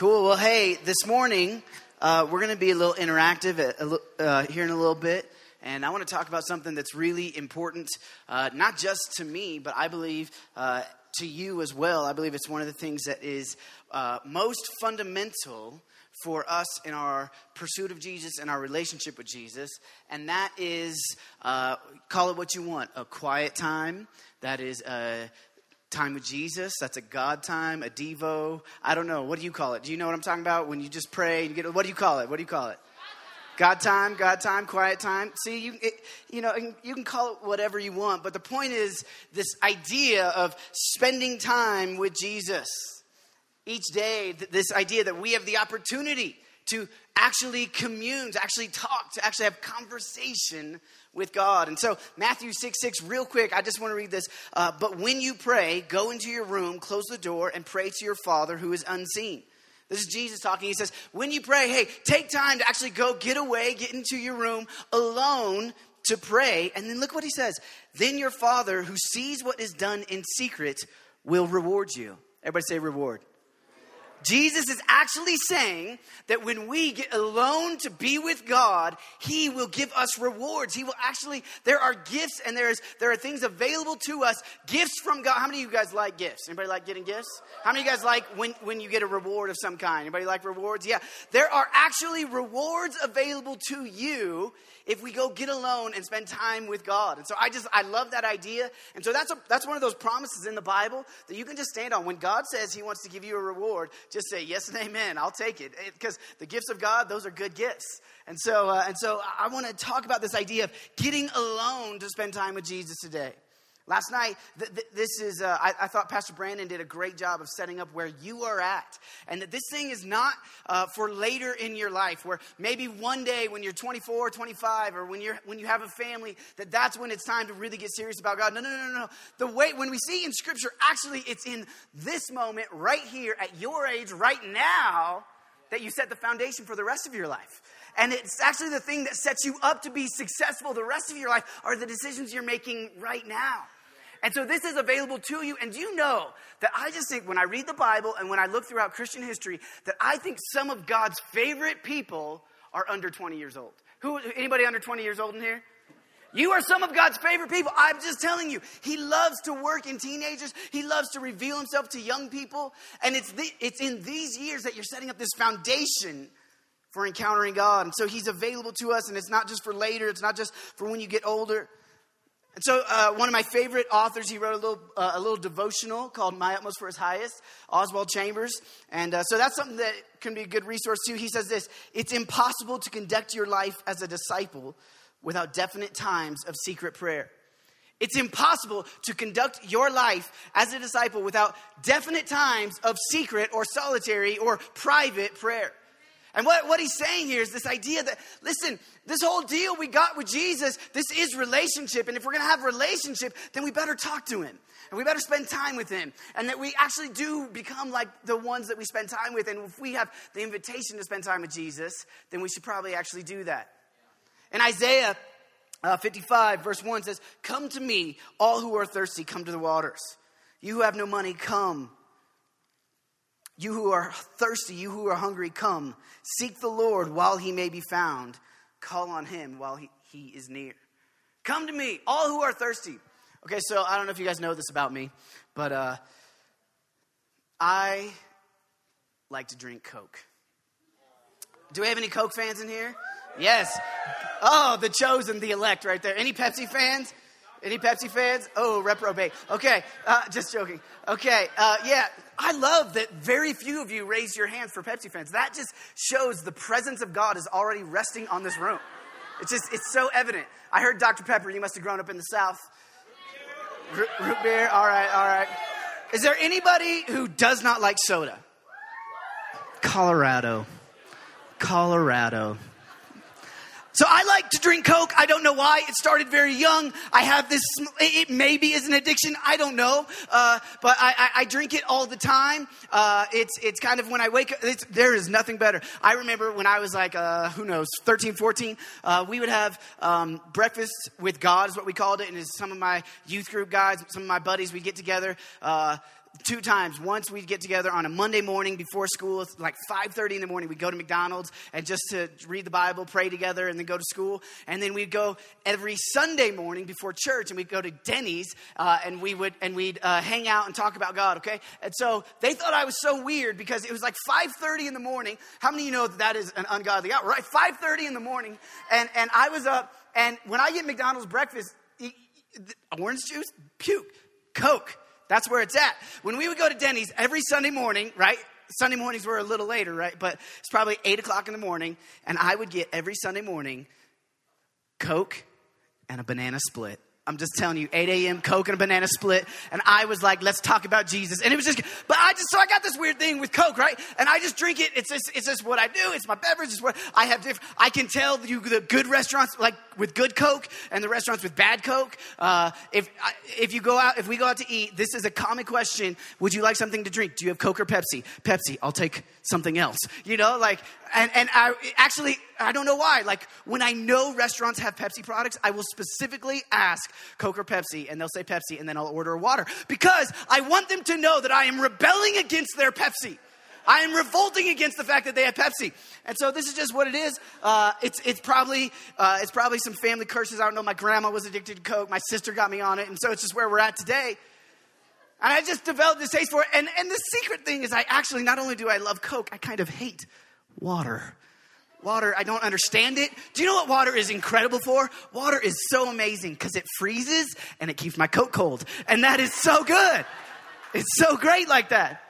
Cool. Well, hey, this morning uh, we're going to be a little interactive uh, uh, here in a little bit. And I want to talk about something that's really important, uh, not just to me, but I believe uh, to you as well. I believe it's one of the things that is uh, most fundamental for us in our pursuit of Jesus and our relationship with Jesus. And that is, uh, call it what you want, a quiet time. That is a time with Jesus. That's a God time, a Devo. I don't know. What do you call it? Do you know what I'm talking about? When you just pray, you get, what do you call it? What do you call it? God time, God time, quiet time. See, you, it, you know, you can call it whatever you want, but the point is this idea of spending time with Jesus each day, this idea that we have the opportunity to actually commune, to actually talk, to actually have conversation with God. And so, Matthew 6 6, real quick, I just want to read this. Uh, but when you pray, go into your room, close the door, and pray to your Father who is unseen. This is Jesus talking. He says, when you pray, hey, take time to actually go get away, get into your room alone to pray. And then look what he says. Then your Father who sees what is done in secret will reward you. Everybody say reward. Jesus is actually saying that when we get alone to be with God, He will give us rewards. He will actually, there are gifts and there's, there are things available to us, gifts from God. How many of you guys like gifts? Anybody like getting gifts? How many of you guys like when, when you get a reward of some kind? Anybody like rewards? Yeah. There are actually rewards available to you if we go get alone and spend time with God. And so I just, I love that idea. And so that's, a, that's one of those promises in the Bible that you can just stand on. When God says He wants to give you a reward, just say yes and amen. I'll take it. Because the gifts of God, those are good gifts. And so, uh, and so I want to talk about this idea of getting alone to spend time with Jesus today. Last night, th- th- this is, uh, I-, I, thought Pastor Brandon did a great job of setting up where you are at. And that this thing is not uh, for later in your life, where maybe one day when you're 24, 25, or when, you're, when you have a family, that that's when it's time to really get serious about God. No, no, no, no, no. The way, when we see in Scripture, actually, it's in this moment, right here, at your age, right now, that you set the foundation for the rest of your life. And it's actually the thing that sets you up to be successful the rest of your life are the decisions you're making right now. And so this is available to you. And do you know that I just think when I read the Bible and when I look throughout Christian history, that I think some of God's favorite people are under 20 years old. Who, anybody under 20 years old in here? You are some of God's favorite people. I'm just telling you. He loves to work in teenagers. He loves to reveal himself to young people. And it's, the, it's in these years that you're setting up this foundation for encountering God. And so he's available to us. And it's not just for later. It's not just for when you get older. And so, uh, one of my favorite authors, he wrote a little, uh, a little devotional called My Utmost for His Highest, Oswald Chambers. And uh, so, that's something that can be a good resource too. He says this It's impossible to conduct your life as a disciple without definite times of secret prayer. It's impossible to conduct your life as a disciple without definite times of secret or solitary or private prayer. And what, what he's saying here is this idea that, listen, this whole deal we got with Jesus, this is relationship. And if we're going to have relationship, then we better talk to him. And we better spend time with him. And that we actually do become like the ones that we spend time with. And if we have the invitation to spend time with Jesus, then we should probably actually do that. In Isaiah uh, 55, verse 1 says, Come to me, all who are thirsty, come to the waters. You who have no money, come. You who are thirsty, you who are hungry, come. Seek the Lord while he may be found. Call on him while he, he is near. Come to me, all who are thirsty. Okay, so I don't know if you guys know this about me, but uh, I like to drink Coke. Do we have any Coke fans in here? Yes. Oh, the chosen, the elect right there. Any Pepsi fans? Any Pepsi fans? Oh, reprobate. Okay, uh, just joking. Okay, uh, yeah, I love that very few of you raised your hands for Pepsi fans. That just shows the presence of God is already resting on this room. It's just, it's so evident. I heard Dr. Pepper, you must have grown up in the South. Root, root beer, all right, all right. Is there anybody who does not like soda? Colorado. Colorado. So I like to drink Coke. I don't know why. It started very young. I have this, it maybe is an addiction. I don't know. Uh, but I, I, I, drink it all the time. Uh, it's, it's kind of when I wake up, there is nothing better. I remember when I was like, uh, who knows, 13, 14, uh, we would have um, breakfast with God is what we called it. And some of my youth group guys, some of my buddies, we'd get together uh, two times. Once we'd get together on a Monday morning before school, it's like 5:30 in the morning. We'd go to McDonald's and just to read the Bible, pray together, and then go to school. And then we'd go every Sunday morning before church, and we'd go to Denny's, uh, and we would and we'd uh, hang out and talk about God. Okay, and so they thought I was so weird because it was like 5:30 in the morning. How many of you know that that is an ungodly hour? Right, 5:30 in the morning, and and I was up. And when I get McDonald's breakfast, orange juice, puke, Coke that's where it's at. When we would go to Denny's every Sunday morning, right? Sunday mornings were a little later, right? But it's probably eight o'clock in the morning, and I would get every Sunday morning Coke and a banana split. I'm just telling you, 8 a.m. Coke and a banana split. And I was like, let's talk about Jesus. And it was just, but I just, so I got this weird thing with Coke, right? And I just drink it. It's just, it's just what I do. It's my beverage. It's what I have I can tell you the good restaurants, like with good Coke and the restaurants with bad Coke. Uh, if, if you go out, if we go out to eat, this is a common question. Would you like something to drink? Do you have Coke or Pepsi? Pepsi. I'll take something else. You know, like, and, and I actually, I don't know why. Like, when I know restaurants have Pepsi products, I will specifically ask Coke or Pepsi, and they'll say Pepsi, and then I'll order water because I want them to know that I am rebelling against their Pepsi. I am revolting against the fact that they have Pepsi. And so this is just what it is. Uh, it's, it's, probably, uh, it's probably some family curses. I don't know. My grandma was addicted to Coke. My sister got me on it. And so it's just where we're at today. And I just developed this taste for it. And, and the secret thing is, I actually, not only do I love Coke, I kind of hate water. Water, I don't understand it. Do you know what water is incredible for? Water is so amazing because it freezes and it keeps my Coke cold. And that is so good. It's so great like that.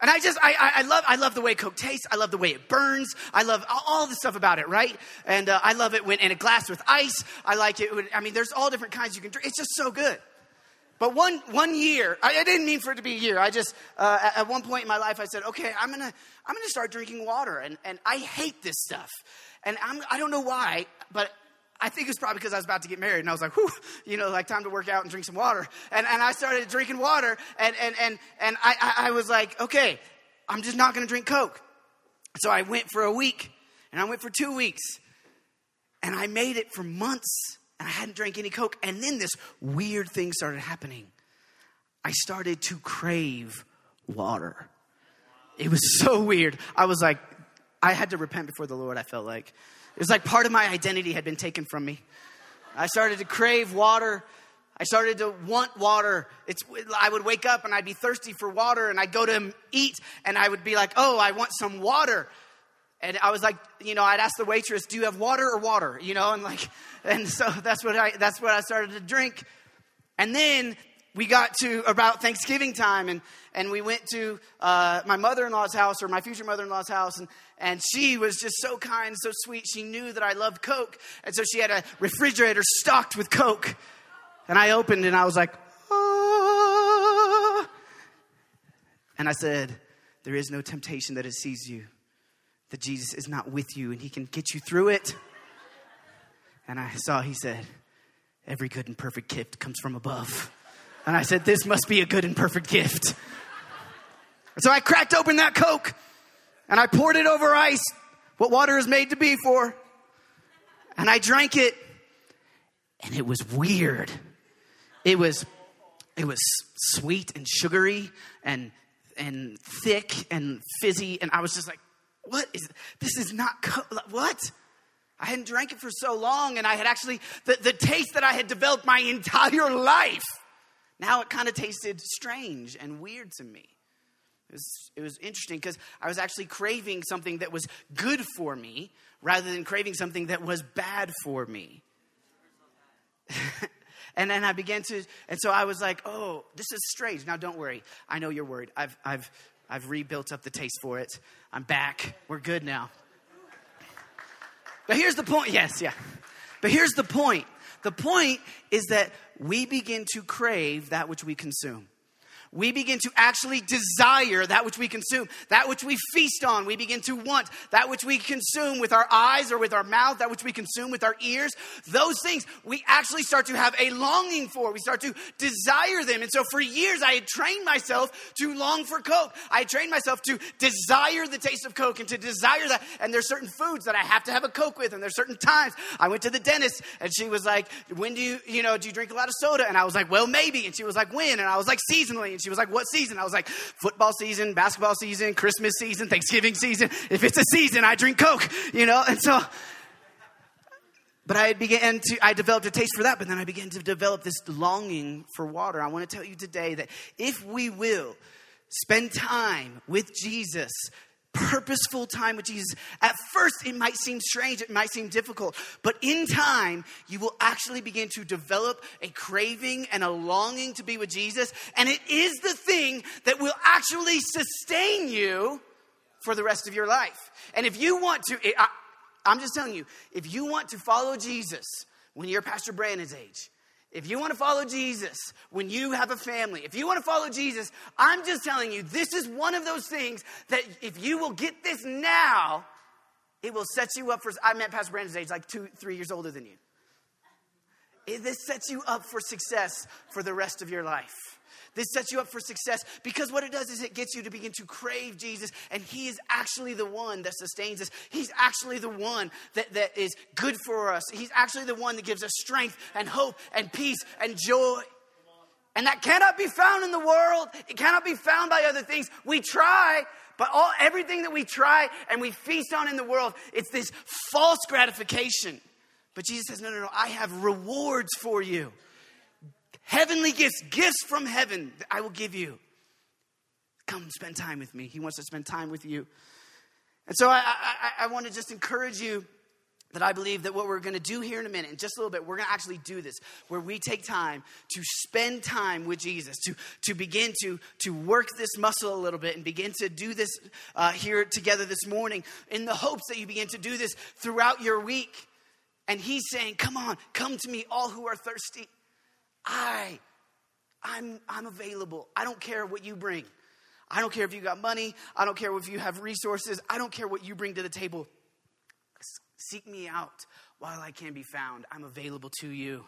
And I just, I, I love, I love the way Coke tastes. I love the way it burns. I love all the stuff about it, right? And uh, I love it when in a glass with ice. I like it. When, I mean, there's all different kinds you can drink. It's just so good. But one, one year, I, I didn't mean for it to be a year. I just, uh, at, at, one point in my life, I said, okay, I'm gonna, I'm gonna start drinking water. And, and I hate this stuff. And I'm, I don't know why, but I think it's probably because I was about to get married and I was like, whew, you know, like time to work out and drink some water. And, and I started drinking water and, and, and, and I, I was like, okay, I'm just not gonna drink Coke. So I went for a week and I went for two weeks and I made it for months and I hadn't drank any Coke. And then this weird thing started happening. I started to crave water. It was so weird. I was like, I had to repent before the Lord, I felt like. It was like part of my identity had been taken from me. I started to crave water. I started to want water. It's, I would wake up and I'd be thirsty for water, and I'd go to eat and I would be like, oh, I want some water. And I was like, you know, I'd ask the waitress, "Do you have water or water?" You know, and like, and so that's what I that's what I started to drink. And then we got to about Thanksgiving time, and and we went to uh, my mother-in-law's house or my future mother-in-law's house, and and she was just so kind, so sweet. She knew that I loved Coke, and so she had a refrigerator stocked with Coke. And I opened, and I was like, ah. And I said, "There is no temptation that it sees you." That Jesus is not with you and he can get you through it. And I saw, he said, Every good and perfect gift comes from above. And I said, This must be a good and perfect gift. so I cracked open that Coke and I poured it over ice, what water is made to be for. And I drank it and it was weird. It was it was sweet and sugary and and thick and fizzy and I was just like what is this is not what? I hadn't drank it for so long and i had actually the, the taste that i had developed my entire life. Now it kind of tasted strange and weird to me. It was, it was interesting because i was actually craving something that was good for me rather than craving something that was bad for me. And then i began to and so i was like oh this is strange. Now don't worry. I know you're worried. I've i've I've rebuilt up the taste for it. I'm back. We're good now. But here's the point. Yes, yeah. But here's the point. The point is that we begin to crave that which we consume. We begin to actually desire that which we consume, that which we feast on. We begin to want that which we consume with our eyes or with our mouth, that which we consume with our ears. Those things we actually start to have a longing for. We start to desire them. And so for years, I had trained myself to long for Coke. I trained myself to desire the taste of Coke and to desire that. And there's certain foods that I have to have a Coke with. And there's certain times I went to the dentist and she was like, When do you, you know, do you drink a lot of soda? And I was like, Well, maybe. And she was like, When? And I was like, Seasonally. And she was like, What season? I was like, Football season, basketball season, Christmas season, Thanksgiving season. If it's a season, I drink Coke, you know? And so, but I began to, I developed a taste for that, but then I began to develop this longing for water. I want to tell you today that if we will spend time with Jesus, purposeful time with Jesus. At first, it might seem strange, it might seem difficult, but in time, you will actually begin to develop a craving and a longing to be with Jesus. And it is the thing that will actually sustain you for the rest of your life. And if you want to, I, I'm just telling you, if you want to follow Jesus when you're Pastor Brandon's age, if you want to follow Jesus when you have a family, if you want to follow Jesus, I'm just telling you, this is one of those things that if you will get this now, it will set you up for. I met Pastor Brandon's age, like two, three years older than you. It, this sets you up for success for the rest of your life. This sets you up for success because what it does is it gets you to begin to crave Jesus, and He is actually the one that sustains us. He's actually the one that, that is good for us. He's actually the one that gives us strength and hope and peace and joy. And that cannot be found in the world. It cannot be found by other things. We try, but all everything that we try and we feast on in the world, it's this false gratification. But Jesus says, No, no, no, I have rewards for you heavenly gifts, gifts from heaven that I will give you. Come spend time with me. He wants to spend time with you. And so I, I, I want to just encourage you that I believe that what we're going to do here in a minute, in just a little bit, we're going to actually do this, where we take time to spend time with Jesus, to, to begin to, to work this muscle a little bit and begin to do this uh, here together this morning in the hopes that you begin to do this throughout your week. And He's saying, Come on, come to me, all who are thirsty. I, I'm, I'm available. I don't care what you bring. I don't care if you got money. I don't care if you have resources. I don't care what you bring to the table. Seek me out while I can be found. I'm available to you.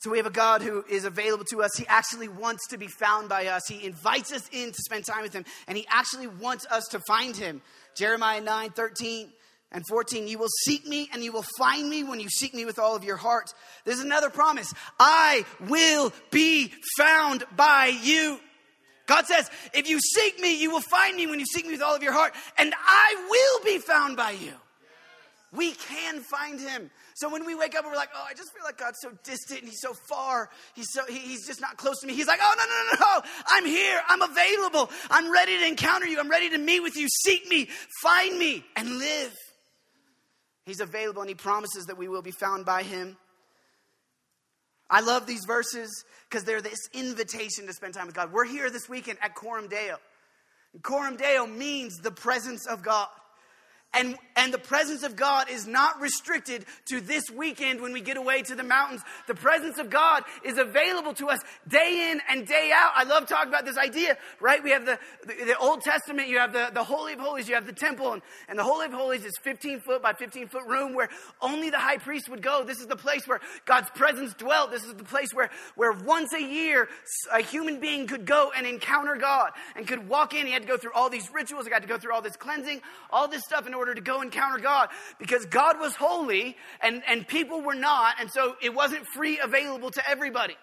So we have a God who is available to us. He actually wants to be found by us. He invites us in to spend time with him, and he actually wants us to find him. Jeremiah 9 13 and 14, you will seek me and you will find me when you seek me with all of your heart. There's another promise I will be found by you. God says, if you seek me, you will find me when you seek me with all of your heart, and I will be found by you. We can find him. So when we wake up and we're like, oh, I just feel like God's so distant and he's so far. He's so he, he's just not close to me. He's like, oh no, no, no, no. I'm here. I'm available. I'm ready to encounter you. I'm ready to meet with you. Seek me, find me, and live. He's available and he promises that we will be found by him. I love these verses because they're this invitation to spend time with God. We're here this weekend at Coram Deo. Coram Deo means the presence of God. And, and the presence of God is not restricted to this weekend when we get away to the mountains. The presence of God is available to us day in and day out. I love talking about this idea, right? We have the, the, the Old Testament, you have the, the Holy of Holies, you have the temple, and, and the Holy of Holies is 15 foot by 15 foot room where only the high priest would go. This is the place where God's presence dwelt. This is the place where, where once a year a human being could go and encounter God and could walk in. He had to go through all these rituals, he had to go through all this cleansing, all this stuff in order order to go encounter God because God was holy and, and people were not. And so it wasn't free available to everybody.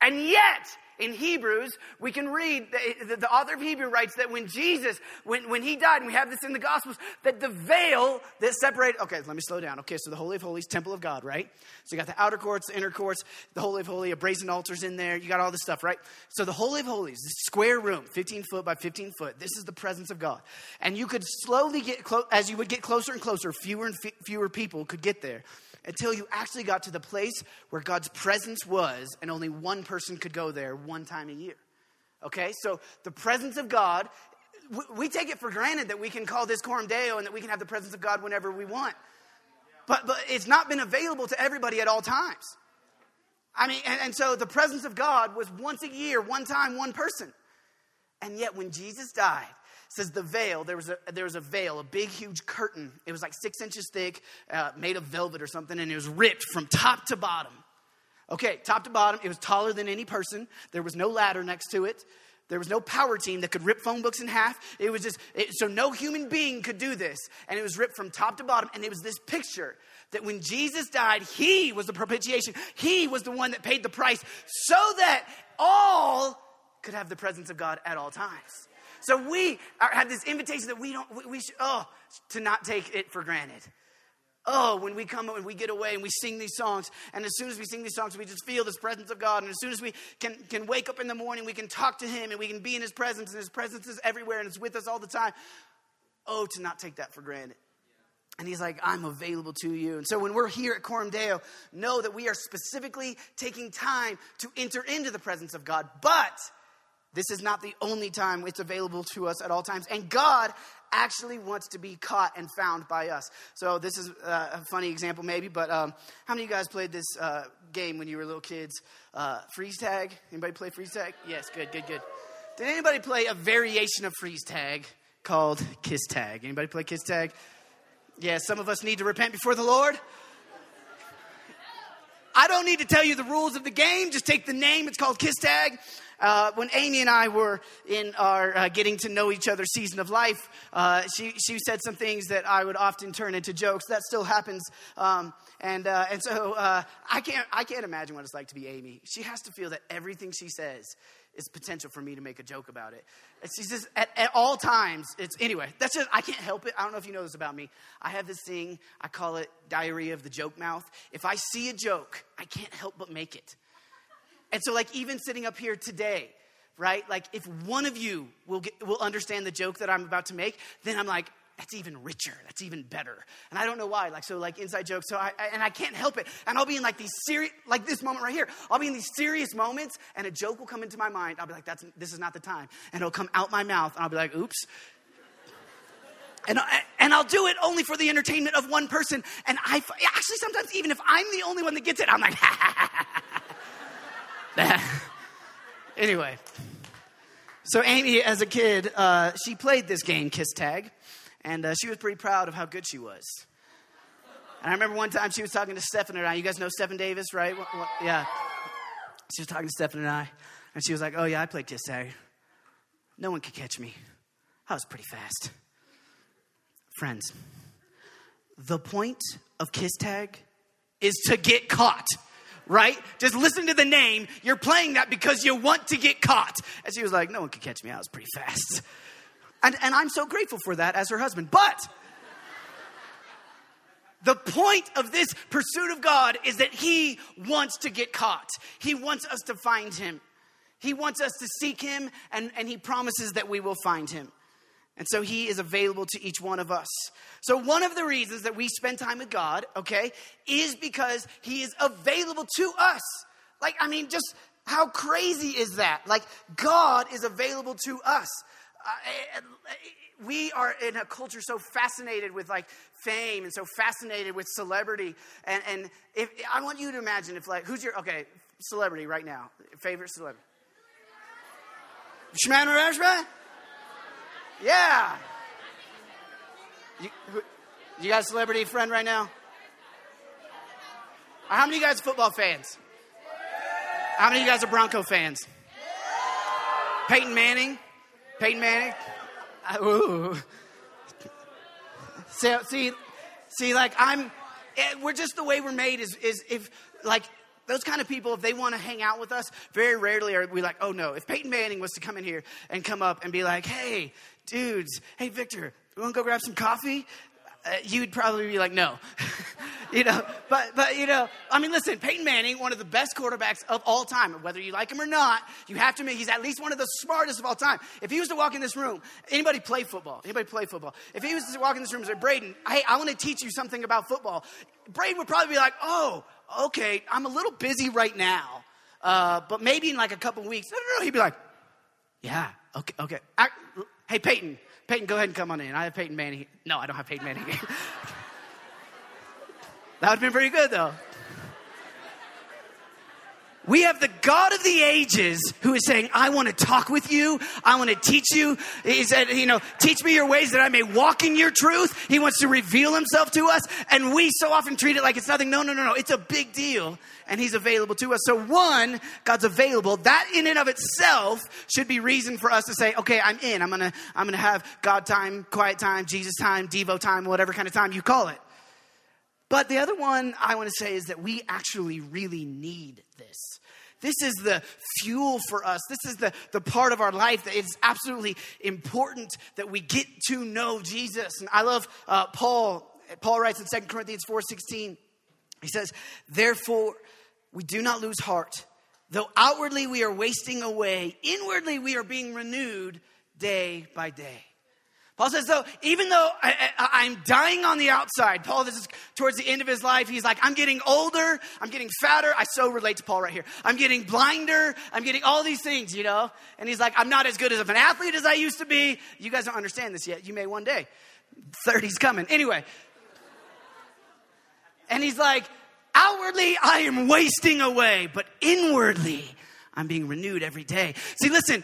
And yet, in Hebrews, we can read, the, the, author of Hebrew writes that when Jesus, when, when he died, and we have this in the Gospels, that the veil that separated, okay, let me slow down. Okay, so the Holy of Holies, temple of God, right? So you got the outer courts, the inner courts, the Holy of Holies, a brazen altar's in there, you got all this stuff, right? So the Holy of Holies, this square room, 15 foot by 15 foot, this is the presence of God. And you could slowly get, close, as you would get closer and closer, fewer and f- fewer people could get there until you actually got to the place where God's presence was, and only one person could go there one time a year. Okay, so the presence of God, we take it for granted that we can call this Coram Deo and that we can have the presence of God whenever we want. But, but it's not been available to everybody at all times. I mean, and, and so the presence of God was once a year, one time, one person. And yet when Jesus died, says the veil, there was a, there was a veil, a big, huge curtain. It was like six inches thick, uh, made of velvet or something, and it was ripped from top to bottom. Okay, top to bottom, it was taller than any person. There was no ladder next to it. There was no power team that could rip phone books in half. It was just, it, so no human being could do this. And it was ripped from top to bottom. And it was this picture that when Jesus died, He was the propitiation. He was the one that paid the price so that all could have the presence of God at all times. So we are, have this invitation that we don't, we, we should, oh, to not take it for granted. Oh, when we come and we get away and we sing these songs, and as soon as we sing these songs, we just feel this presence of God. And as soon as we can, can wake up in the morning, we can talk to Him and we can be in His presence, and His presence is everywhere and it's with us all the time. Oh, to not take that for granted. And he's like, I'm available to you. And so when we're here at Coram know that we are specifically taking time to enter into the presence of God. But this is not the only time it's available to us at all times. And God actually wants to be caught and found by us. So this is uh, a funny example, maybe, but um, how many of you guys played this uh, game when you were little kids? Uh, freeze tag? Anybody play freeze tag? Yes, good, good, good. Did anybody play a variation of freeze tag called kiss tag? Anybody play kiss tag? Yeah, some of us need to repent before the Lord. I don't need to tell you the rules of the game. Just take the name. It's called Kiss Tag. Uh, when Amy and I were in our uh, getting to know each other season of life, uh, she, she said some things that I would often turn into jokes. That still happens. Um, and, uh, and so uh, I, can't, I can't imagine what it's like to be Amy. She has to feel that everything she says is potential for me to make a joke about it. It's just at, at, all times, it's anyway, that's just, I can't help it. I don't know if you know this about me. I have this thing, I call it diarrhea of the joke mouth. If I see a joke, I can't help but make it. And so, like, even sitting up here today, right? Like, if one of you will, get, will understand the joke that I'm about to make, then I'm like, that's even richer. That's even better. And I don't know why. Like, so, like, inside jokes. So, I, I, and I can't help it. And I'll be in like these serious, like this moment right here. I'll be in these serious moments, and a joke will come into my mind. I'll be like, that's, this is not the time. And it'll come out my mouth, and I'll be like, oops. And, and I'll do it only for the entertainment of one person. And I actually sometimes, even if I'm the only one that gets it, I'm like, anyway. So, Amy, as a kid, uh, she played this game, Kiss Tag. And uh, she was pretty proud of how good she was. And I remember one time she was talking to Stephen and I. You guys know Stephen Davis, right? What, what, yeah. She was talking to Stephen and I. And she was like, Oh, yeah, I played kiss tag. No one could catch me. I was pretty fast. Friends, the point of kiss tag is to get caught right? Just listen to the name. You're playing that because you want to get caught. And she was like, No one could catch me. I was pretty fast. And, and I'm so grateful for that as her husband. But the point of this pursuit of God is that He wants to get caught, He wants us to find Him. He wants us to seek Him, and, and He promises that we will find Him. And so He is available to each one of us. So, one of the reasons that we spend time with God, okay, is because He is available to us. Like, I mean, just how crazy is that? Like, God is available to us. Uh, we are in a culture so fascinated with like fame and so fascinated with celebrity. And, and if I want you to imagine if like, who's your, okay, celebrity right now, favorite celebrity? Shman Rashma? Yeah. You, who, you got a celebrity friend right now? How many of you guys are football fans? How many of you guys are Bronco fans? Peyton Manning? Peyton Manning. Ooh. So, see, see, like I'm, eh, we're just the way we're made. Is is if like those kind of people, if they want to hang out with us, very rarely are we like, oh no. If Peyton Manning was to come in here and come up and be like, hey, dudes, hey Victor, you want to go grab some coffee? Uh, you'd probably be like, no. you know, but, but, you know, I mean, listen, Peyton Manning, one of the best quarterbacks of all time. Whether you like him or not, you have to admit he's at least one of the smartest of all time. If he was to walk in this room, anybody play football? Anybody play football? If he was to walk in this room and say, Braden, hey, I want to teach you something about football, Braden would probably be like, oh, okay, I'm a little busy right now. Uh, but maybe in like a couple weeks, no, no, no, he'd be like, yeah, okay, okay. I, hey, Peyton, Peyton, go ahead and come on in. I have Peyton Manning. No, I don't have Peyton Manning. that would have been pretty good, though. We have the God of the ages who is saying, I want to talk with you. I want to teach you. He said, you know, teach me your ways that I may walk in your truth. He wants to reveal himself to us. And we so often treat it like it's nothing. No, no, no, no. It's a big deal. And he's available to us. So one, God's available. That in and of itself should be reason for us to say, okay, I'm in. I'm going to, I'm going to have God time, quiet time, Jesus time, Devo time, whatever kind of time you call it. But the other one I want to say is that we actually really need this. This is the fuel for us. This is the, the part of our life that is absolutely important that we get to know Jesus. And I love uh, Paul. Paul writes in 2 Corinthians 4.16, he says, Therefore, we do not lose heart. Though outwardly we are wasting away, inwardly we are being renewed day by day. Paul says, though, even though I, am dying on the outside, Paul, this is towards the end of his life. He's like, I'm getting older. I'm getting fatter. I so relate to Paul right here. I'm getting blinder. I'm getting all these things, you know? And he's like, I'm not as good as of an athlete as I used to be. You guys don't understand this yet. You may one day. 30's coming. Anyway. And he's like, outwardly, I am wasting away, but inwardly, I'm being renewed every day. See, listen,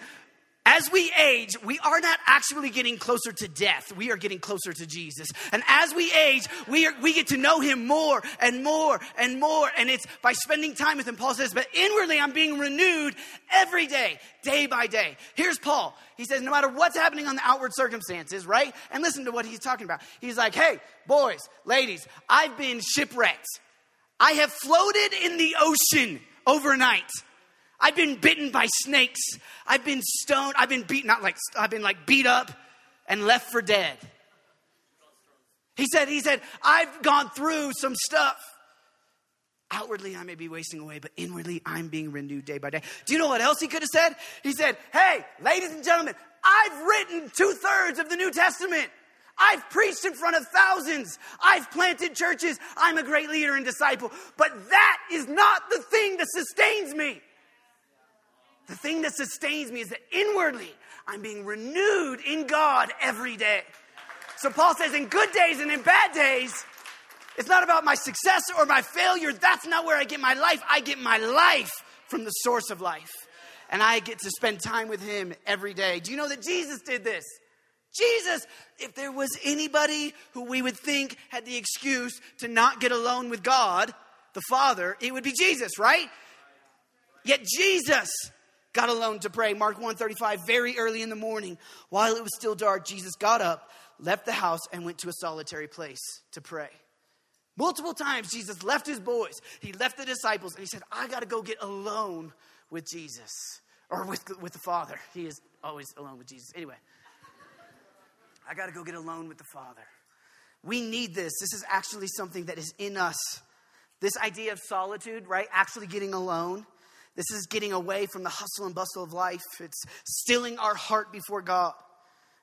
as we age, we are not actually getting closer to death. We are getting closer to Jesus. And as we age, we, are, we get to know him more and more and more. And it's by spending time with him. Paul says, but inwardly I'm being renewed every day, day by day. Here's Paul. He says, no matter what's happening on the outward circumstances, right? And listen to what he's talking about. He's like, hey, boys, ladies, I've been shipwrecked. I have floated in the ocean overnight. I've been bitten by snakes. I've been stoned. I've been beat, not like, I've been like beat up and left for dead. He said, he said, I've gone through some stuff. Outwardly, I may be wasting away, but inwardly, I'm being renewed day by day. Do you know what else he could have said? He said, Hey, ladies and gentlemen, I've written two thirds of the New Testament. I've preached in front of thousands. I've planted churches. I'm a great leader and disciple. But that is not the thing that sustains me. The thing that sustains me is that inwardly I'm being renewed in God every day. So Paul says, in good days and in bad days, it's not about my success or my failure. That's not where I get my life. I get my life from the source of life. And I get to spend time with him every day. Do you know that Jesus did this? Jesus, if there was anybody who we would think had the excuse to not get alone with God, the Father, it would be Jesus, right? Yet Jesus got alone to pray. Mark 135, very early in the morning, while it was still dark, Jesus got up, left the house, and went to a solitary place to pray. Multiple times, Jesus left his boys, he left the disciples, and he said, I got to go get alone with Jesus or with, with the Father. He is always alone with Jesus. Anyway, I got to go get alone with the Father. We need this. This is actually something that is in us. This idea of solitude, right? Actually getting alone this is getting away from the hustle and bustle of life. It's stilling our heart before God.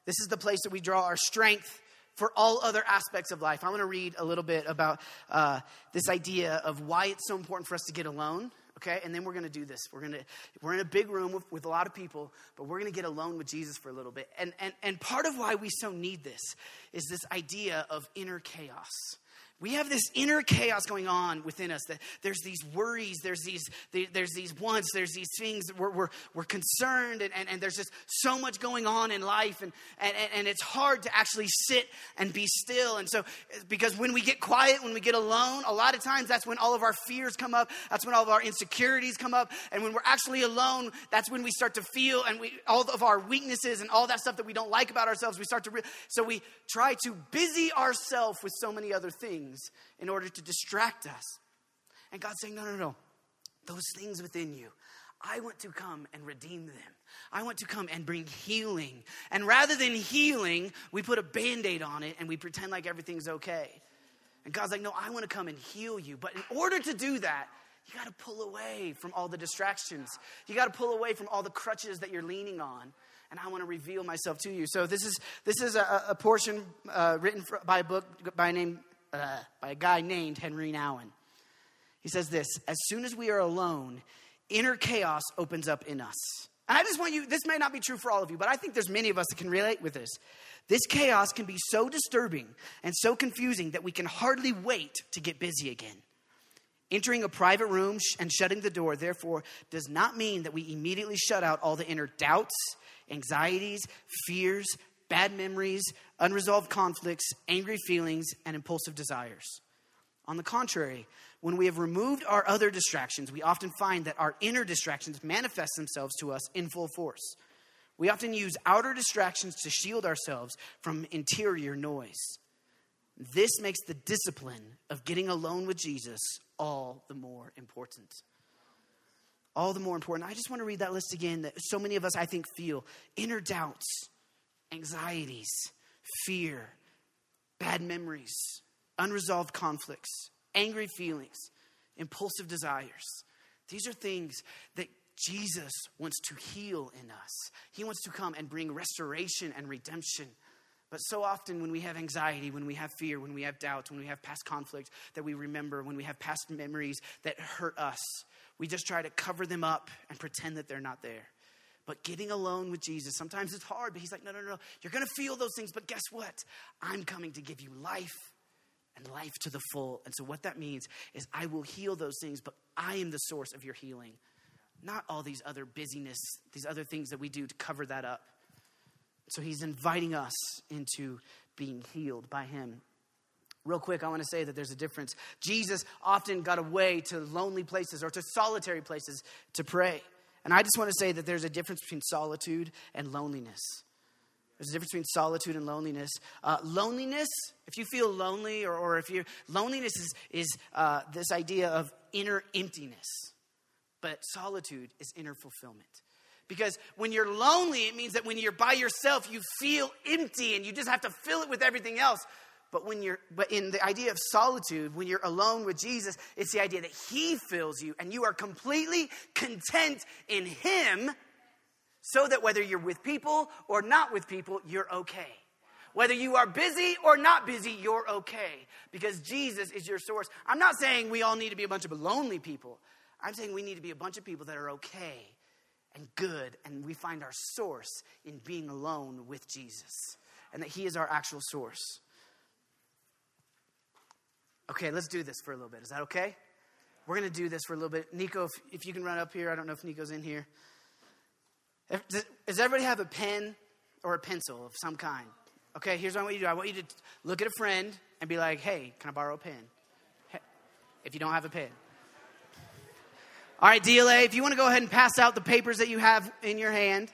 This is the place that we draw our strength for all other aspects of life. I want to read a little bit about uh, this idea of why it's so important for us to get alone. Okay, and then we're going to do this. We're going to we're in a big room with, with a lot of people, but we're going to get alone with Jesus for a little bit. And and and part of why we so need this is this idea of inner chaos we have this inner chaos going on within us that there's these worries there's these there's these wants there's these things we're, we're, we're concerned and, and, and, there's just so much going on in life and, and, and it's hard to actually sit and be still. And so because when we get quiet when we get alone a lot of times that's when all of our fears come up. That's when all of our insecurities come up. And when we're actually alone that's when we start to feel and we all of our weaknesses and all that stuff that we don't like about ourselves we start to re- so we try to busy ourselves with so many other things things in order to distract us. And God's saying, no, no, no. Those things within you, I want to come and redeem them. I want to come and bring healing. And rather than healing, we put a band aid on it and we pretend like everything's okay. And God's like, no, I want to come and heal you. But in order to do that, you got to pull away from all the distractions. You got to pull away from all the crutches that you're leaning on. And I want to reveal myself to you. So this is this is a, a portion uh, written for, by a book by a name uh, by a guy named Henry Nouwen. He says this As soon as we are alone, inner chaos opens up in us. And I just want you, this may not be true for all of you, but I think there's many of us that can relate with this. This chaos can be so disturbing and so confusing that we can hardly wait to get busy again. Entering a private room and shutting the door, therefore, does not mean that we immediately shut out all the inner doubts, anxieties, fears, bad memories, unresolved conflicts, angry feelings, and impulsive desires. On the contrary, when we have removed our other distractions, we often find that our inner distractions manifest themselves to us in full force. We often use outer distractions to shield ourselves from interior noise. This makes the discipline of getting alone with Jesus all the more important. All the more important. I just want to read that list again that so many of us, I think, feel inner doubts, anxieties, fear, bad memories, unresolved conflicts, angry feelings, impulsive desires. These are things that Jesus wants to heal in us. He wants to come and bring restoration and redemption. But so often, when we have anxiety, when we have fear, when we have doubts, when we have past conflict that we remember, when we have past memories that hurt us, we just try to cover them up and pretend that they're not there. But getting alone with Jesus, sometimes it's hard, but He's like, no, no, no, you're gonna feel those things, but guess what? I'm coming to give you life and life to the full. And so, what that means is, I will heal those things, but I am the source of your healing, not all these other busyness, these other things that we do to cover that up. So he's inviting us into being healed by him. Real quick, I want to say that there's a difference. Jesus often got away to lonely places or to solitary places to pray. And I just want to say that there's a difference between solitude and loneliness. There's a difference between solitude and loneliness. Uh, loneliness, if you feel lonely, or, or if you're, loneliness is, is uh, this idea of inner emptiness. But solitude is inner fulfillment. Because when you're lonely, it means that when you're by yourself, you feel empty and you just have to fill it with everything else. But when you're but in the idea of solitude, when you're alone with Jesus, it's the idea that he fills you and you are completely content in him so that whether you're with people or not with people, you're okay. Whether you are busy or not busy, you're okay because Jesus is your source. I'm not saying we all need to be a bunch of lonely people. I'm saying we need to be a bunch of people that are okay and good, and we find our source in being alone with Jesus, and that He is our actual source. Okay, let's do this for a little bit. Is that okay? We're going to do this for a little bit. Nico, if, if, you can run up here, I don't know if Nico's in here. If, does, does everybody have a pen or a pencil of some kind? Okay, here's what I want you to do I want you to look at a friend and be like, hey, can I borrow a pen? If you don't have a pen. All right, DLA, if you want to go ahead and pass out the papers that you have in your hand.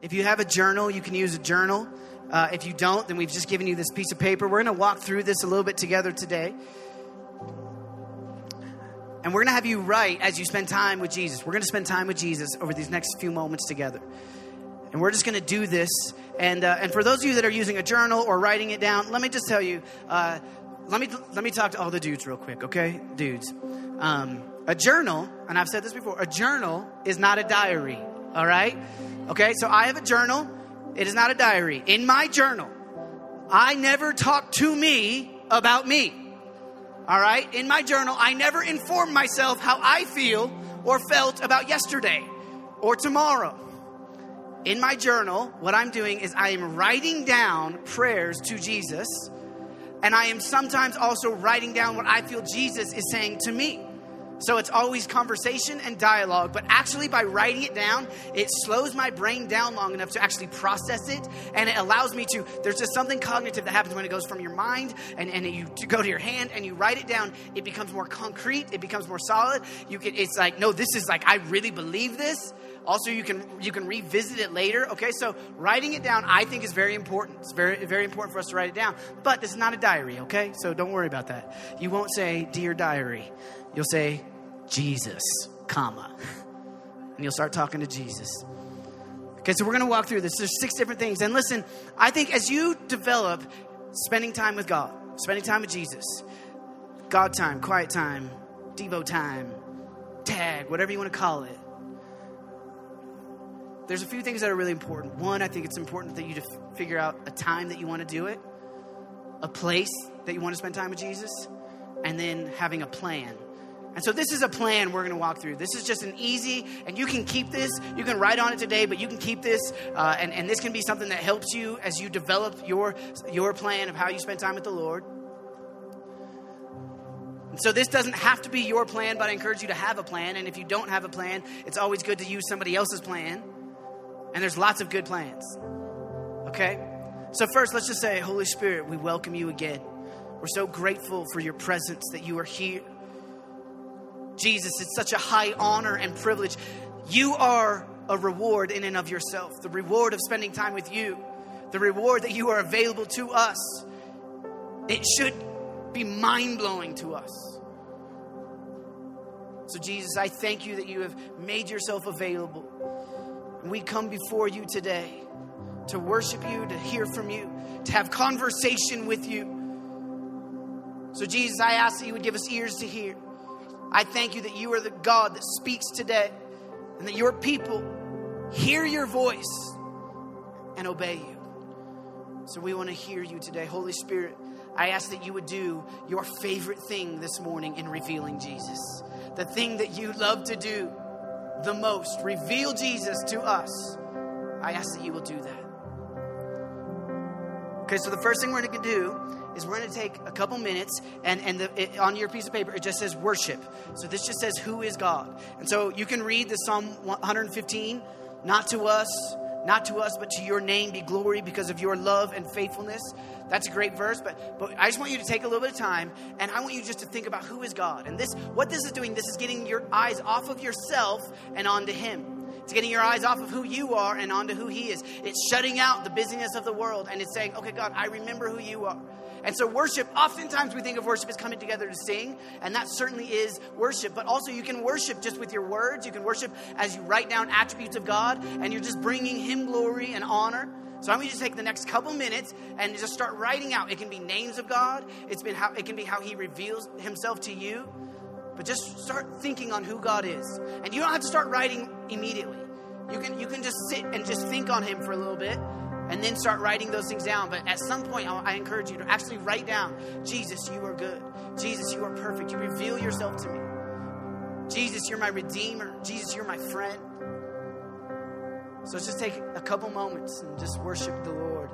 If you have a journal, you can use a journal. Uh, if you don't, then we've just given you this piece of paper. We're going to walk through this a little bit together today. And we're going to have you write as you spend time with Jesus. We're going to spend time with Jesus over these next few moments together. And we're just going to do this. And, uh, and for those of you that are using a journal or writing it down, let me just tell you uh, let me let me talk to all the dudes real quick, okay? Dudes. Um, a journal, and I've said this before, a journal is not a diary, all right? Okay, so I have a journal. It is not a diary. In my journal, I never talk to me about me. All right? In my journal, I never inform myself how I feel or felt about yesterday or tomorrow. In my journal, what I'm doing is I am writing down prayers to Jesus and I am sometimes also writing down what I feel Jesus is saying to me. So it's always conversation and dialogue, but actually by writing it down, it slows my brain down long enough to actually process it, and it allows me to. There's just something cognitive that happens when it goes from your mind and, and you go to your hand and you write it down. It becomes more concrete. It becomes more solid. You can. It's like no, this is like I really believe this. Also, you can you can revisit it later. Okay, so writing it down, I think, is very important. It's very very important for us to write it down. But this is not a diary. Okay, so don't worry about that. You won't say "Dear Diary." You'll say Jesus, comma, and you'll start talking to Jesus. Okay, so we're going to walk through this. There's six different things, and listen. I think as you develop spending time with God, spending time with Jesus, God time, quiet time, Devo time, tag, whatever you want to call it there's a few things that are really important. One, I think it's important that you to figure out a time that you want to do it, a place that you want to spend time with Jesus, and then having a plan. And so this is a plan we're going to walk through. This is just an easy, and you can keep this. You can write on it today, but you can keep this, uh, and, and this can be something that helps you as you develop your your plan of how you spend time with the Lord. And so this doesn't have to be your plan, but I encourage you to have a plan. And if you don't have a plan, it's always good to use somebody else's plan. And there's lots of good plans. Okay? So, first, let's just say, Holy Spirit, we welcome you again. We're so grateful for your presence that you are here. Jesus, it's such a high honor and privilege. You are a reward in and of yourself, the reward of spending time with you, the reward that you are available to us. It should be mind blowing to us. So, Jesus, I thank you that you have made yourself available. And we come before you today to worship you, to hear from you, to have conversation with you. So, Jesus, I ask that you would give us ears to hear. I thank you that you are the God that speaks today and that your people hear your voice and obey you. So, we want to hear you today. Holy Spirit, I ask that you would do your favorite thing this morning in revealing Jesus. The thing that you love to do the most. Reveal Jesus to us. I ask that you will do that. Okay, so the first thing we're going to do is we're going to take a couple minutes, and, and the, it, on your piece of paper, it just says worship. So this just says, Who is God? And so you can read the Psalm 115, not to us, not to us, but to your name be glory because of your love and faithfulness. That's a great verse, but, but I just want you to take a little bit of time and I want you just to think about who is God. And this what this is doing, this is getting your eyes off of yourself and onto Him. It's getting your eyes off of who you are and onto who He is. It's shutting out the busyness of the world and it's saying, okay, God, I remember who you are. And so, worship, oftentimes we think of worship as coming together to sing, and that certainly is worship. But also, you can worship just with your words. You can worship as you write down attributes of God, and you're just bringing Him glory and honor. So I'm going to just take the next couple minutes and just start writing out. It can be names of God. It's been how it can be how He reveals Himself to you. But just start thinking on who God is, and you don't have to start writing immediately. You can you can just sit and just think on Him for a little bit, and then start writing those things down. But at some point, I encourage you to actually write down Jesus, you are good. Jesus, you are perfect. You reveal yourself to me. Jesus, you're my redeemer. Jesus, you're my friend. So just take a couple moments and just worship the Lord.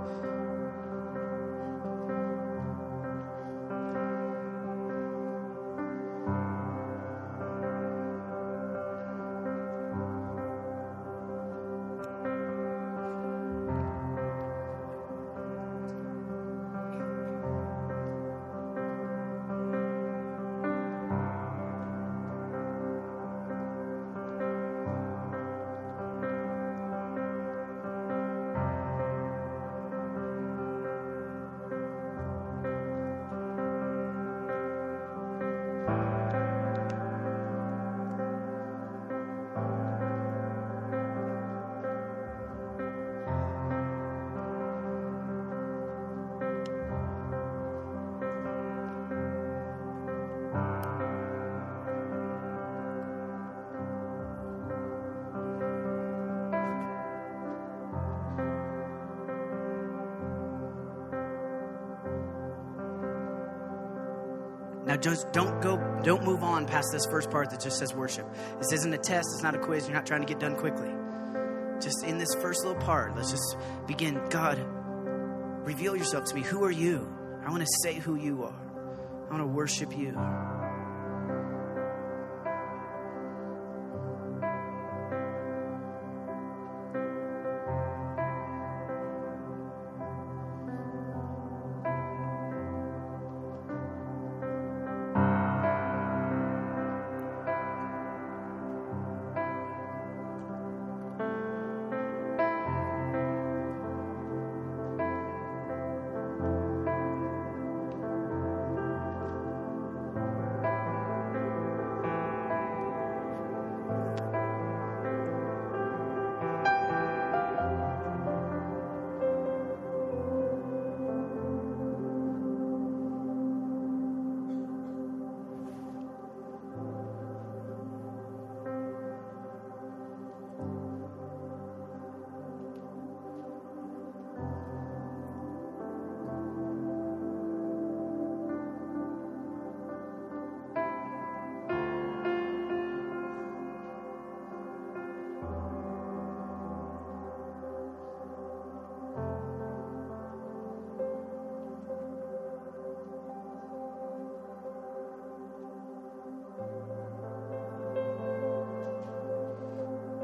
Now just don't go don't move on past this first part that just says worship. This isn't a test, it's not a quiz, you're not trying to get done quickly. Just in this first little part, let's just begin. God, reveal yourself to me. Who are you? I want to say who you are. I want to worship you.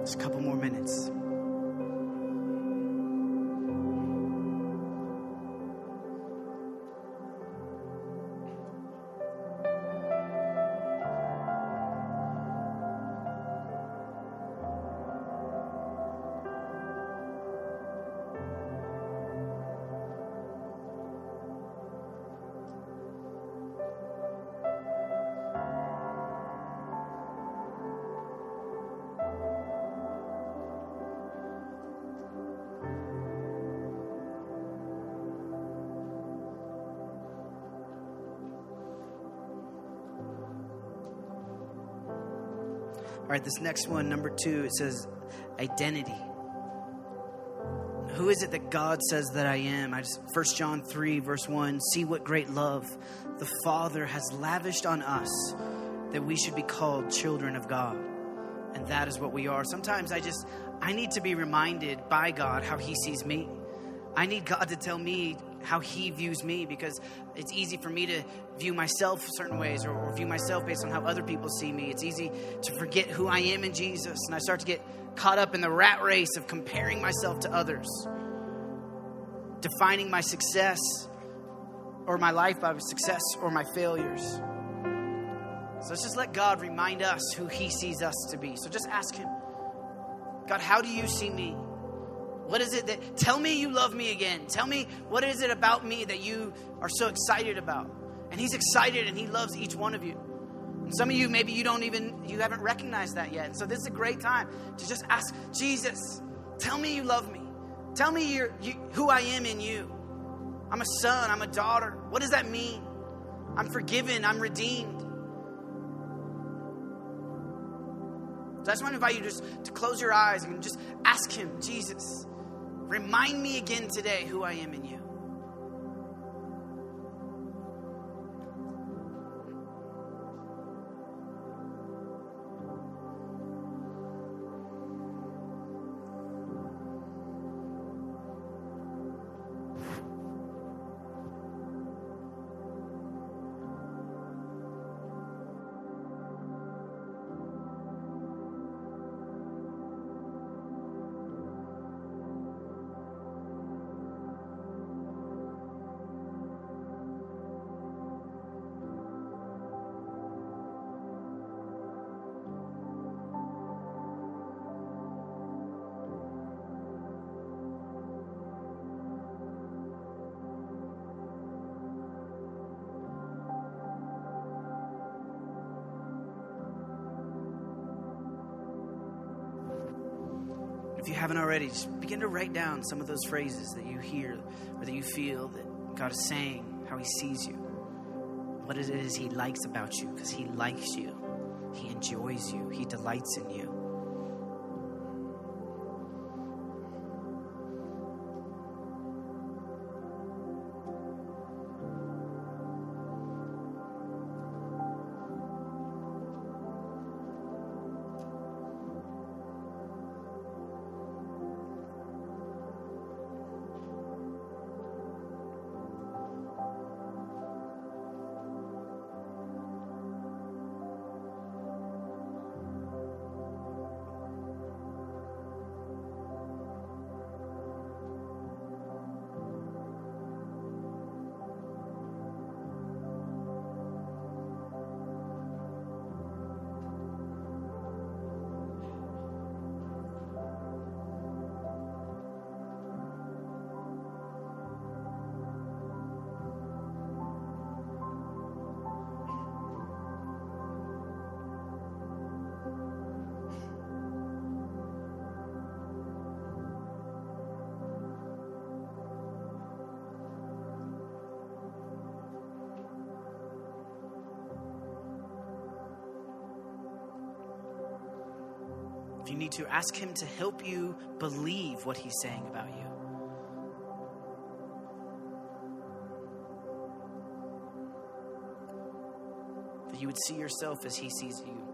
Just a couple more minutes. Right, this next one, number two, it says identity. Who is it that God says that I am? I just 1 John 3, verse 1. See what great love the Father has lavished on us that we should be called children of God. And that is what we are. Sometimes I just I need to be reminded by God how he sees me. I need God to tell me how he views me because it's easy for me to view myself certain ways or, or, view myself based on how other people see me. It's easy to forget who I am in Jesus and I start to get caught up in the rat race of comparing myself to others, defining my success or my life by success or my failures. So let's just let God remind us who he sees us to be. So just ask him, God, how do you see me? What is it that, tell me you love me again. Tell me what is it about me that you are so excited about? And He's excited and He loves each one of you. And some of you, maybe you don't even, you haven't recognized that yet. And so this is a great time to just ask Jesus, tell me you love me. Tell me you, who I am in you. I'm a son, I'm a daughter. What does that mean? I'm forgiven, I'm redeemed. So I just want to invite you just to close your eyes and just ask Him, Jesus, Remind me again today who I am in you. Haven't already, just begin to write down some of those phrases that you hear or that you feel that God is saying, how He sees you, what it is He likes about you, because He likes you, He enjoys you, He delights in you. Ask Him to help you believe what He's saying about you. That you would see yourself as He sees you.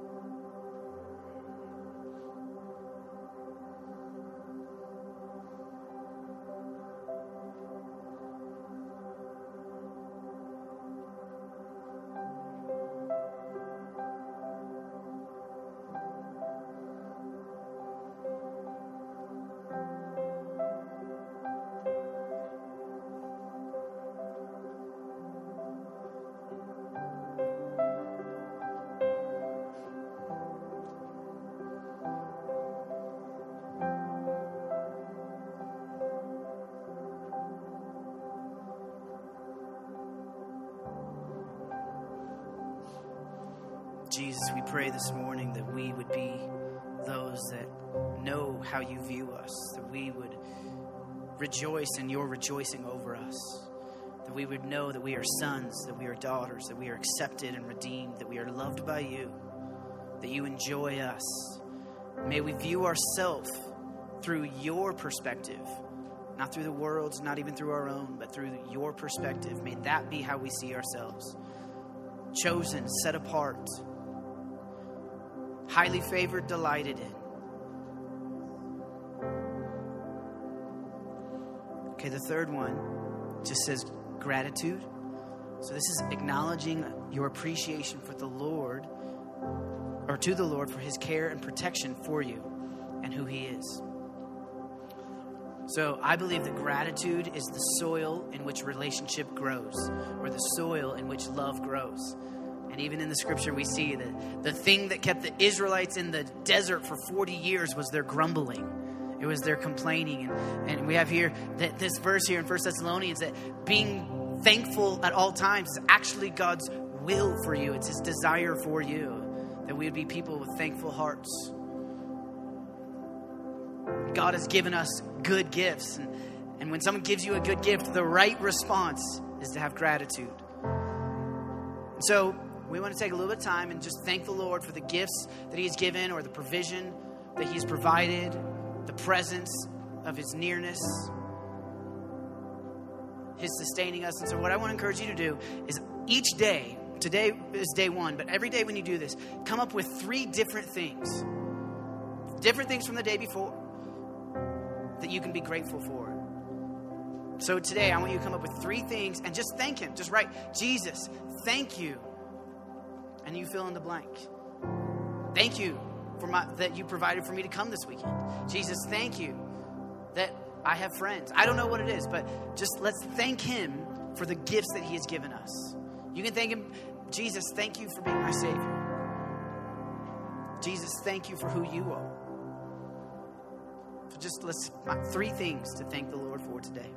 This morning that we would be those that know how you view us, that we would rejoice in your rejoicing over us, that we would know that we are sons, that we are daughters, that we are accepted and redeemed, that we are loved by you, that you enjoy us. May we view ourselves through your perspective, not through the world's, not even through our own, but through your perspective. May that be how we see ourselves. Chosen, set apart, highly favored, delighted in. Okay, the third one just says gratitude. So this is acknowledging your appreciation for the Lord or to the Lord for his care and protection for you and who he is. So I believe that gratitude is the soil in which relationship grows, or the soil in which love grows. And even in the scripture, we see that the thing that kept the Israelites in the desert for 40 years was their grumbling. It was their complaining. And, and we have here that this verse here in First Thessalonians that being thankful at all times is actually God's will for you, it's His desire for you. That we would be people with thankful hearts. God has given us good gifts. And, and when someone gives you a good gift, the right response is to have gratitude. So we want to take a little bit of time and just thank the Lord for the gifts that He has given or the provision that He's provided, the presence of His nearness, His sustaining us. And so, what I want to encourage you to do is each day, today is day one, but every day when you do this, come up with three different things. Different things from the day before that you can be grateful for. So today, I want you to come up with three things and just thank Him. Just write, Jesus, thank you. And you fill in the blank. Thank you for my, that you provided for me to come this weekend. Jesus, thank you that I have friends. I don't know what it is, but just let's thank Him for the gifts that He has given us. You can thank Him, Jesus, thank you for being my Savior. Jesus, thank you for who you are. So just let's three things to thank the Lord for today.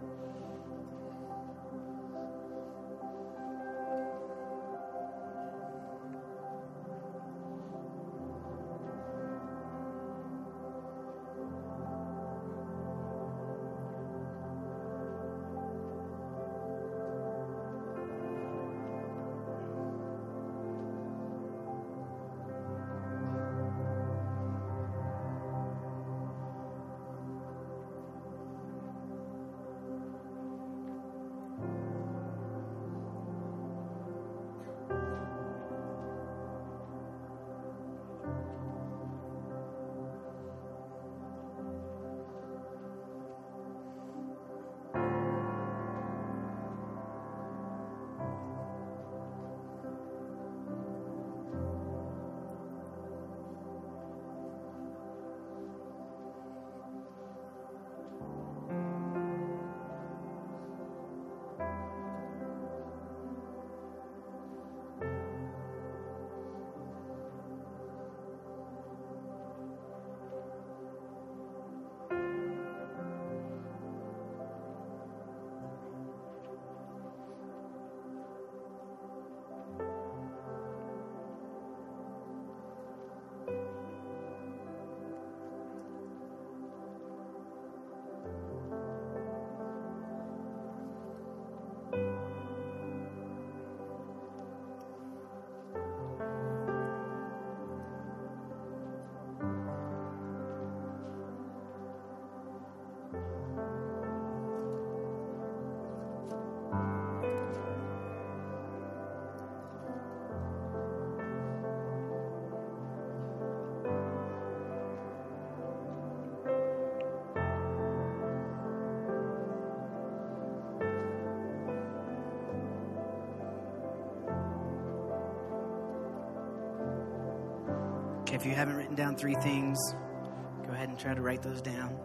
If you haven't written down three things, go ahead and try to write those down.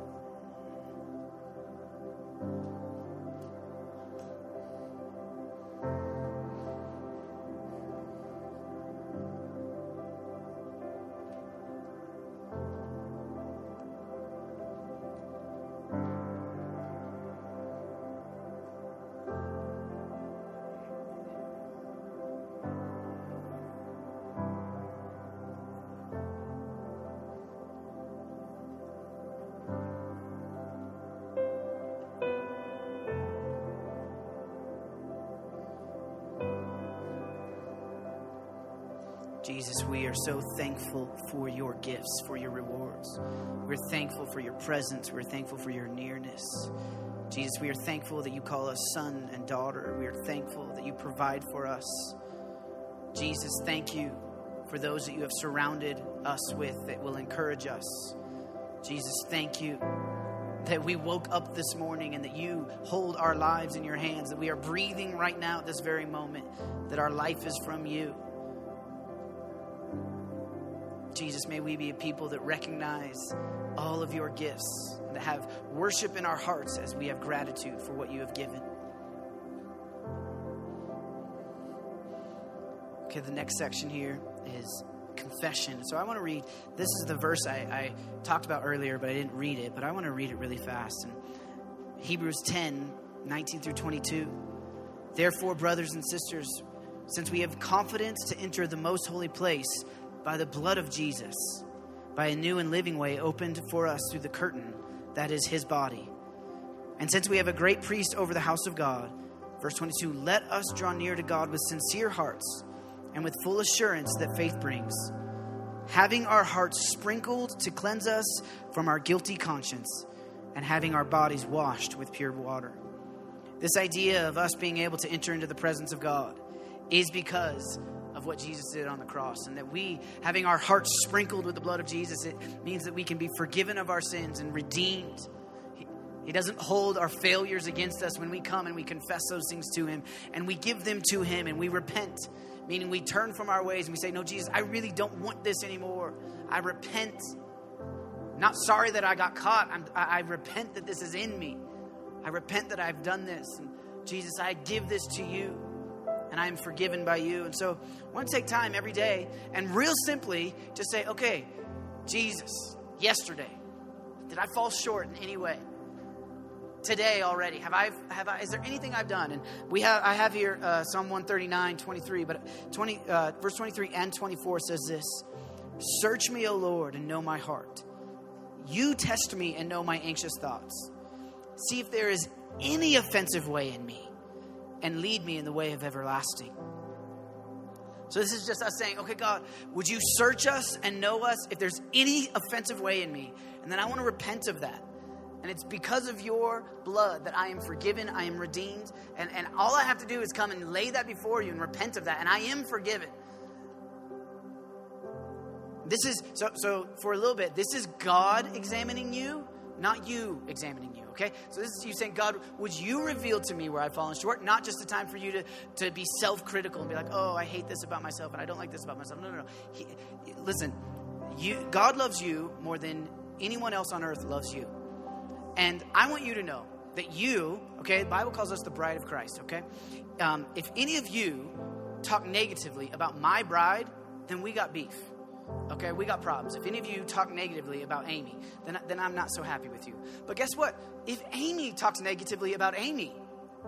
So thankful for your gifts, for your rewards. We're thankful for your presence. We're thankful for your nearness. Jesus, we are thankful that you call us son and daughter. We are thankful that you provide for us. Jesus, thank you for those that you have surrounded us with that will encourage us. Jesus, thank you that we woke up this morning and that you hold our lives in your hands, that we are breathing right now at this very moment, that our life is from you. Jesus, may we be a people that recognize all of your gifts, that have worship in our hearts as we have gratitude for what you have given. Okay, the next section here is confession. So I want to read, this is the verse I, I, talked about earlier, but I didn't read it, but I want to read it really fast. And Hebrews 10 19 through 22. Therefore, brothers and sisters, since we have confidence to enter the most holy place by the blood of Jesus, by a new and living way opened for us through the curtain that is his body. And since we have a great priest over the house of God, verse 22, let us draw near to God with sincere hearts and with full assurance that faith brings, having our hearts sprinkled to cleanse us from our guilty conscience, and having our bodies washed with pure water. This idea of us being able to enter into the presence of God is because of what Jesus did on the cross. And that we, having our hearts sprinkled with the blood of Jesus, it means that we can be forgiven of our sins and redeemed. He, doesn't hold our failures against us when we come and we confess those things to Him and we give them to Him and we repent meaning we turn from our ways and we say, No, Jesus, I really don't want this anymore. I repent. Not sorry that I got caught. I'm, I, I repent that this is in me. I repent that I've done this. And Jesus, I give this to you and I am forgiven by you. And so I want to take time every day and real simply to say, okay, Jesus, yesterday, did I fall short in any way? today already? Have I, have I, is there anything I've done? And we have, I have here uh, Psalm 139, 23, but 20, uh, verse 23 and 24 says this Search me, O Lord, and know my heart. You test me and know my anxious thoughts. See if there is any offensive way in me, and lead me in the way of everlasting. So, this is just us saying, okay, God, would you search us and know us if there's any offensive way in me? And then I want to repent of that. And it's because of your blood that I am forgiven, I am redeemed. And, and all I have to do is come and lay that before you and repent of that. And I am forgiven. This is, so, so for a little bit, this is God examining you, not you examining you, okay? So this is you saying, God, would you reveal to me where I've fallen short? Not just a time for you to, to be self critical and be like, oh, I hate this about myself and I don't like this about myself. No, no, no. He, listen, you, God loves you more than anyone else on earth loves you. And I want you to know that you, okay, the Bible calls us the bride of Christ, okay? Um, if any of you talk negatively about my bride, then we got beef. Okay, we got problems. If any of you talk negatively about Amy, then, then I'm not so happy with you. But guess what? If Amy talks negatively about Amy,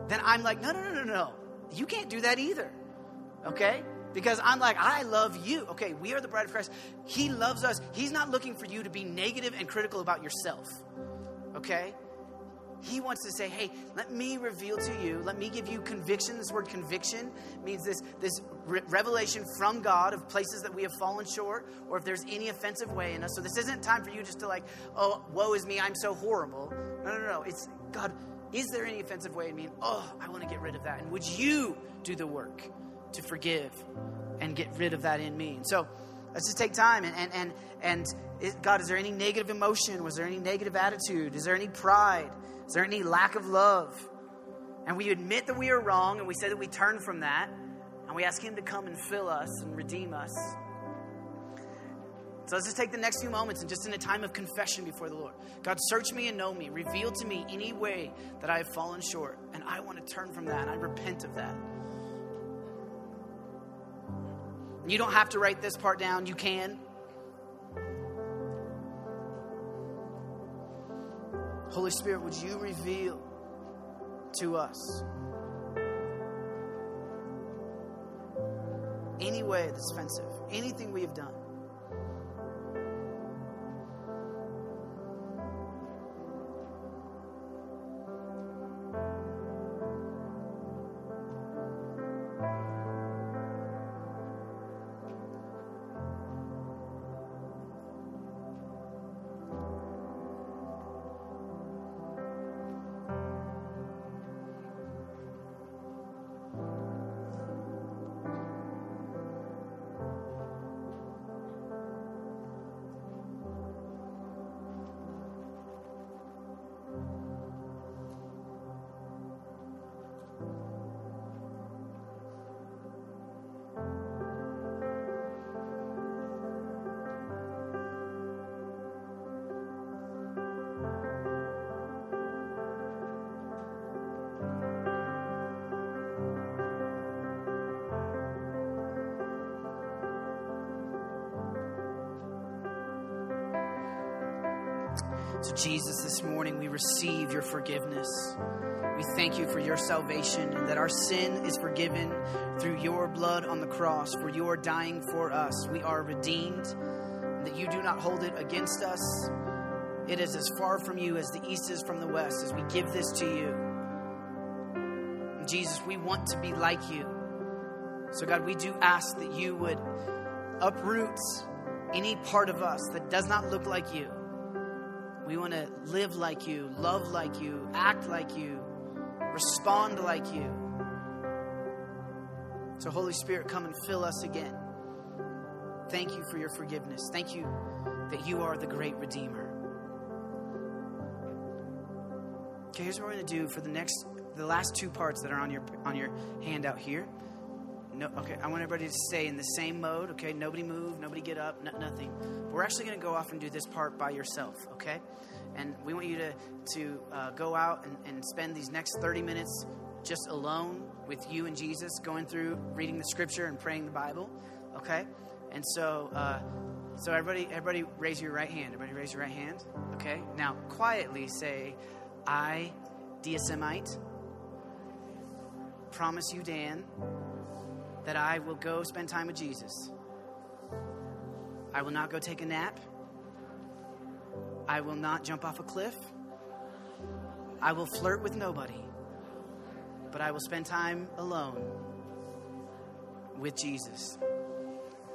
then I'm like, no, no, no, no, no. You can't do that either. Okay? Because I'm like, I love you. Okay, we are the bride of Christ. He loves us. He's not looking for you to be negative and critical about yourself okay? He wants to say, hey, let me reveal to you, let me give you conviction. This word conviction means this, this re- revelation from God of places that we have fallen short or if there's any offensive way in us. So this isn't time for you just to like, oh, woe is me, I'm so horrible. No, no, no. It's God, is there any offensive way in me? Oh, I want to get rid of that. And would you do the work to forgive and get rid of that in me? And so, Let's just take time and and and, and is, God, is there any negative emotion? Was there any negative attitude? Is there any pride? Is there any lack of love? And we admit that we are wrong and we say that we turn from that and we ask Him to come and fill us and redeem us. So let's just take the next few moments and just in a time of confession before the Lord. God, search me and know me. Reveal to me any way that I have fallen short. And I want to turn from that and I repent of that. You don't have to write this part down, you can. Holy Spirit, would you reveal to us any way that's offensive, anything we have done? Morning we receive your forgiveness. We thank you for your salvation and that our sin is forgiven through your blood on the cross, for you are dying for us. We are redeemed, that you do not hold it against us. It is as far from you as the east is from the west as we give this to you. Jesus, we want to be like you. So, God, we do ask that you would uproot any part of us that does not look like you. We want to live like you, love like you, act like you, respond like you. So, Holy Spirit, come and fill us again. Thank you for your forgiveness. Thank you that you are the great Redeemer. Okay, here's what we're going to do for the next, the last two parts that are on your on your handout here. No, okay, I want everybody to stay in the same mode. Okay, nobody move, nobody get up, no, nothing. We're actually going to go off and do this part by yourself. Okay, and we want you to to uh, go out and, and spend these next 30 minutes just alone with you and Jesus, going through reading the Scripture and praying the Bible. Okay, and so. Uh, so everybody, everybody, raise your right hand. Everybody, raise your right hand. Okay. Now, quietly say, "I, DSMite, promise you, Dan, that I will go spend time with Jesus. I will not go take a nap. I will not jump off a cliff. I will flirt with nobody. But I will spend time alone with Jesus.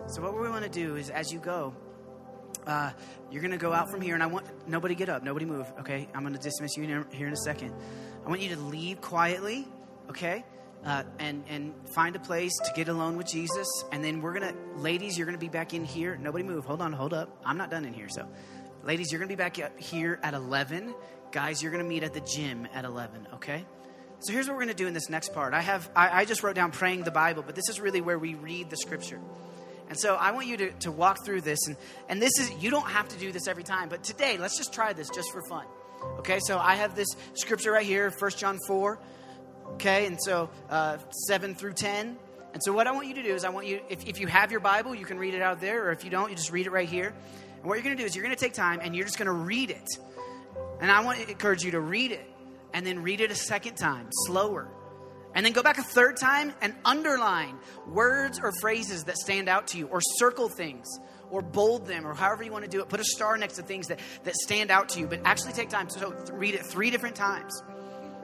So, what we want to do is as you go, uh, you're going to go out from here, and I want nobody get up, nobody move, okay? I'm going to dismiss you here in a second. I want you to leave quietly, okay? Uh, and and find a place to get alone with Jesus, and then we're gonna, ladies, you're gonna be back in here. Nobody move. Hold on, hold up. I'm not done in here. So, ladies, you're gonna be back up here at 11. Guys, you're gonna meet at the gym at 11. Okay. So here's what we're gonna do in this next part. I have I, I just wrote down praying the Bible, but this is really where we read the Scripture. And so I want you to, to walk through this. And, and this is, you don't have to do this every time, but today, let's just try this just for fun. Okay, so I have this scripture right here, 1 John 4. Okay, and so uh, 7 through 10. And so what I want you to do is, I want you, if, if you have your Bible, you can read it out there, or if you don't, you just read it right here. And what you're going to do is, you're going to take time and you're just going to read it. And I want to encourage you to read it and then read it a second time, slower. And then go back a third time and underline words or phrases that stand out to you, or circle things, or bold them, or however you want to do it. Put a star next to things that, that stand out to you, but actually take time so read it three different times.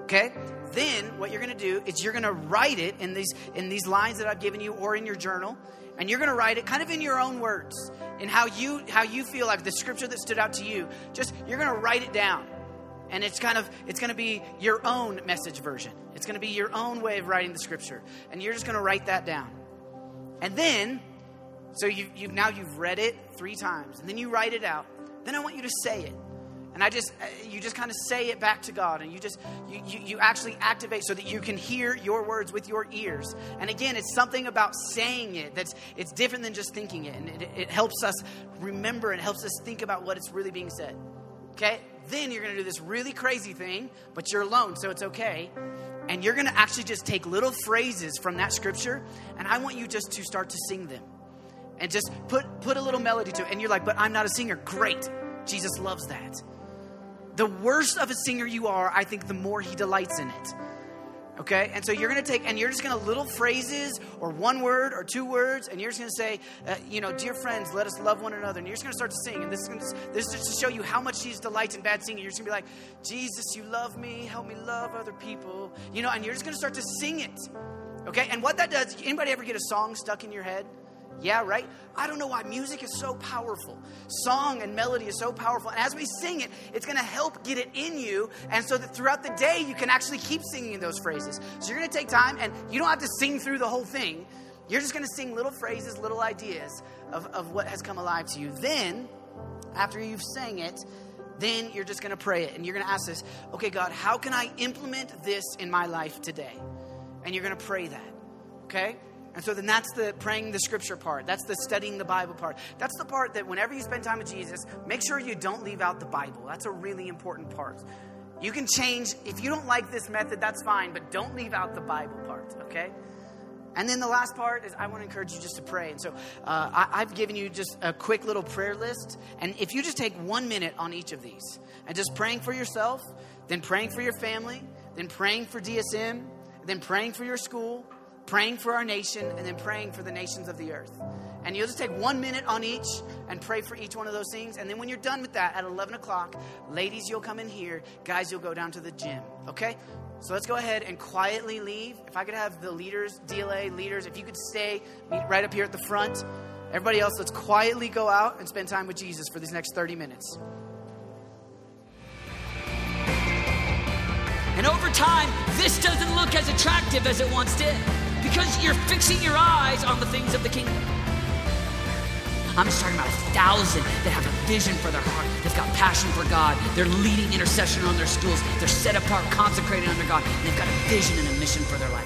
Okay? Then what you're going to do is you're going to write it in these in these lines that I've given you or in your journal, and you're going to write it kind of in your own words, in how you how you feel like the scripture that stood out to you. Just you're going to write it down. And it's kind of it's going to be your own message version. It's going to be your own way of writing the scripture. And you're just going to write that down. And then so you you've now you've read it 3 times and then you write it out. Then I want you to say it. And I just, uh, you just kind of say it back to God, and you just, you, you, you, actually activate so that you can hear your words with your ears. And again, it's something about saying it that's, it's different than just thinking it. And it, it helps us remember and helps us think about what it's really being said. Okay? Then you're going to do this really crazy thing, but you're alone, so it's okay. And you're going to actually just take little phrases from that scripture, and I want you just to start to sing them. And just put, put a little melody to it. And you're like, but I'm not a singer. Great. Jesus loves that the worse of a singer you are, I think the more he delights in it. Okay? And so you're going to take, and you're just going to little phrases or one word or two words, and you're just going to say, uh, you know, dear friends, let us love one another. And you're just going to start to sing. And this is, to, this is just to show you how much Jesus delights in bad singing. You're just going to be like, Jesus, you love me. Help me love other people. You know, and you're just going to start to sing it. Okay? And what that does, anybody ever get a song stuck in your head? Yeah, right? I don't know why music is so powerful. Song and melody is so powerful. And as we sing it, it's going to help get it in you. And so that throughout the day, you can actually keep singing those phrases. So you're going to take time, and you don't have to sing through the whole thing. You're just going to sing little phrases, little ideas of, of what has come alive to you. Then, after you've sang it, then you're just going to pray it. And you're going to ask this okay, God, how can I implement this in my life today? And you're going to pray that. Okay? And so then that's the praying the scripture part. That's the studying the Bible part. That's the part that whenever you spend time with Jesus, make sure you don't leave out the Bible. That's a really important part. You can change, if you don't like this method, that's fine, but don't leave out the Bible part, okay? And then the last part is I want to encourage you just to pray. And so uh, I, I've given you just a quick little prayer list. And if you just take one minute on each of these and just praying for yourself, then praying for your family, then praying for DSM, then praying for your school, praying for our nation, and then praying for the nations of the earth. And you'll just take one minute on each and pray for each one of those things. And then when you're done with that at 11 o'clock, ladies, you'll come in here. Guys, you'll go down to the gym. Okay? So let's go ahead and quietly leave. If I could have the leaders, DLA leaders, if you could stay meet right up here at the front. Everybody else, let's quietly go out and spend time with Jesus for these next 30 minutes. And over time, this doesn't look as attractive as it once did because you're fixing your eyes on the things of the kingdom. I'm just talking about a thousand that have a vision for their heart. They've got passion for God. They're leading intercession on their schools. They're set apart, consecrated under God. And they've got a vision and a mission for their life.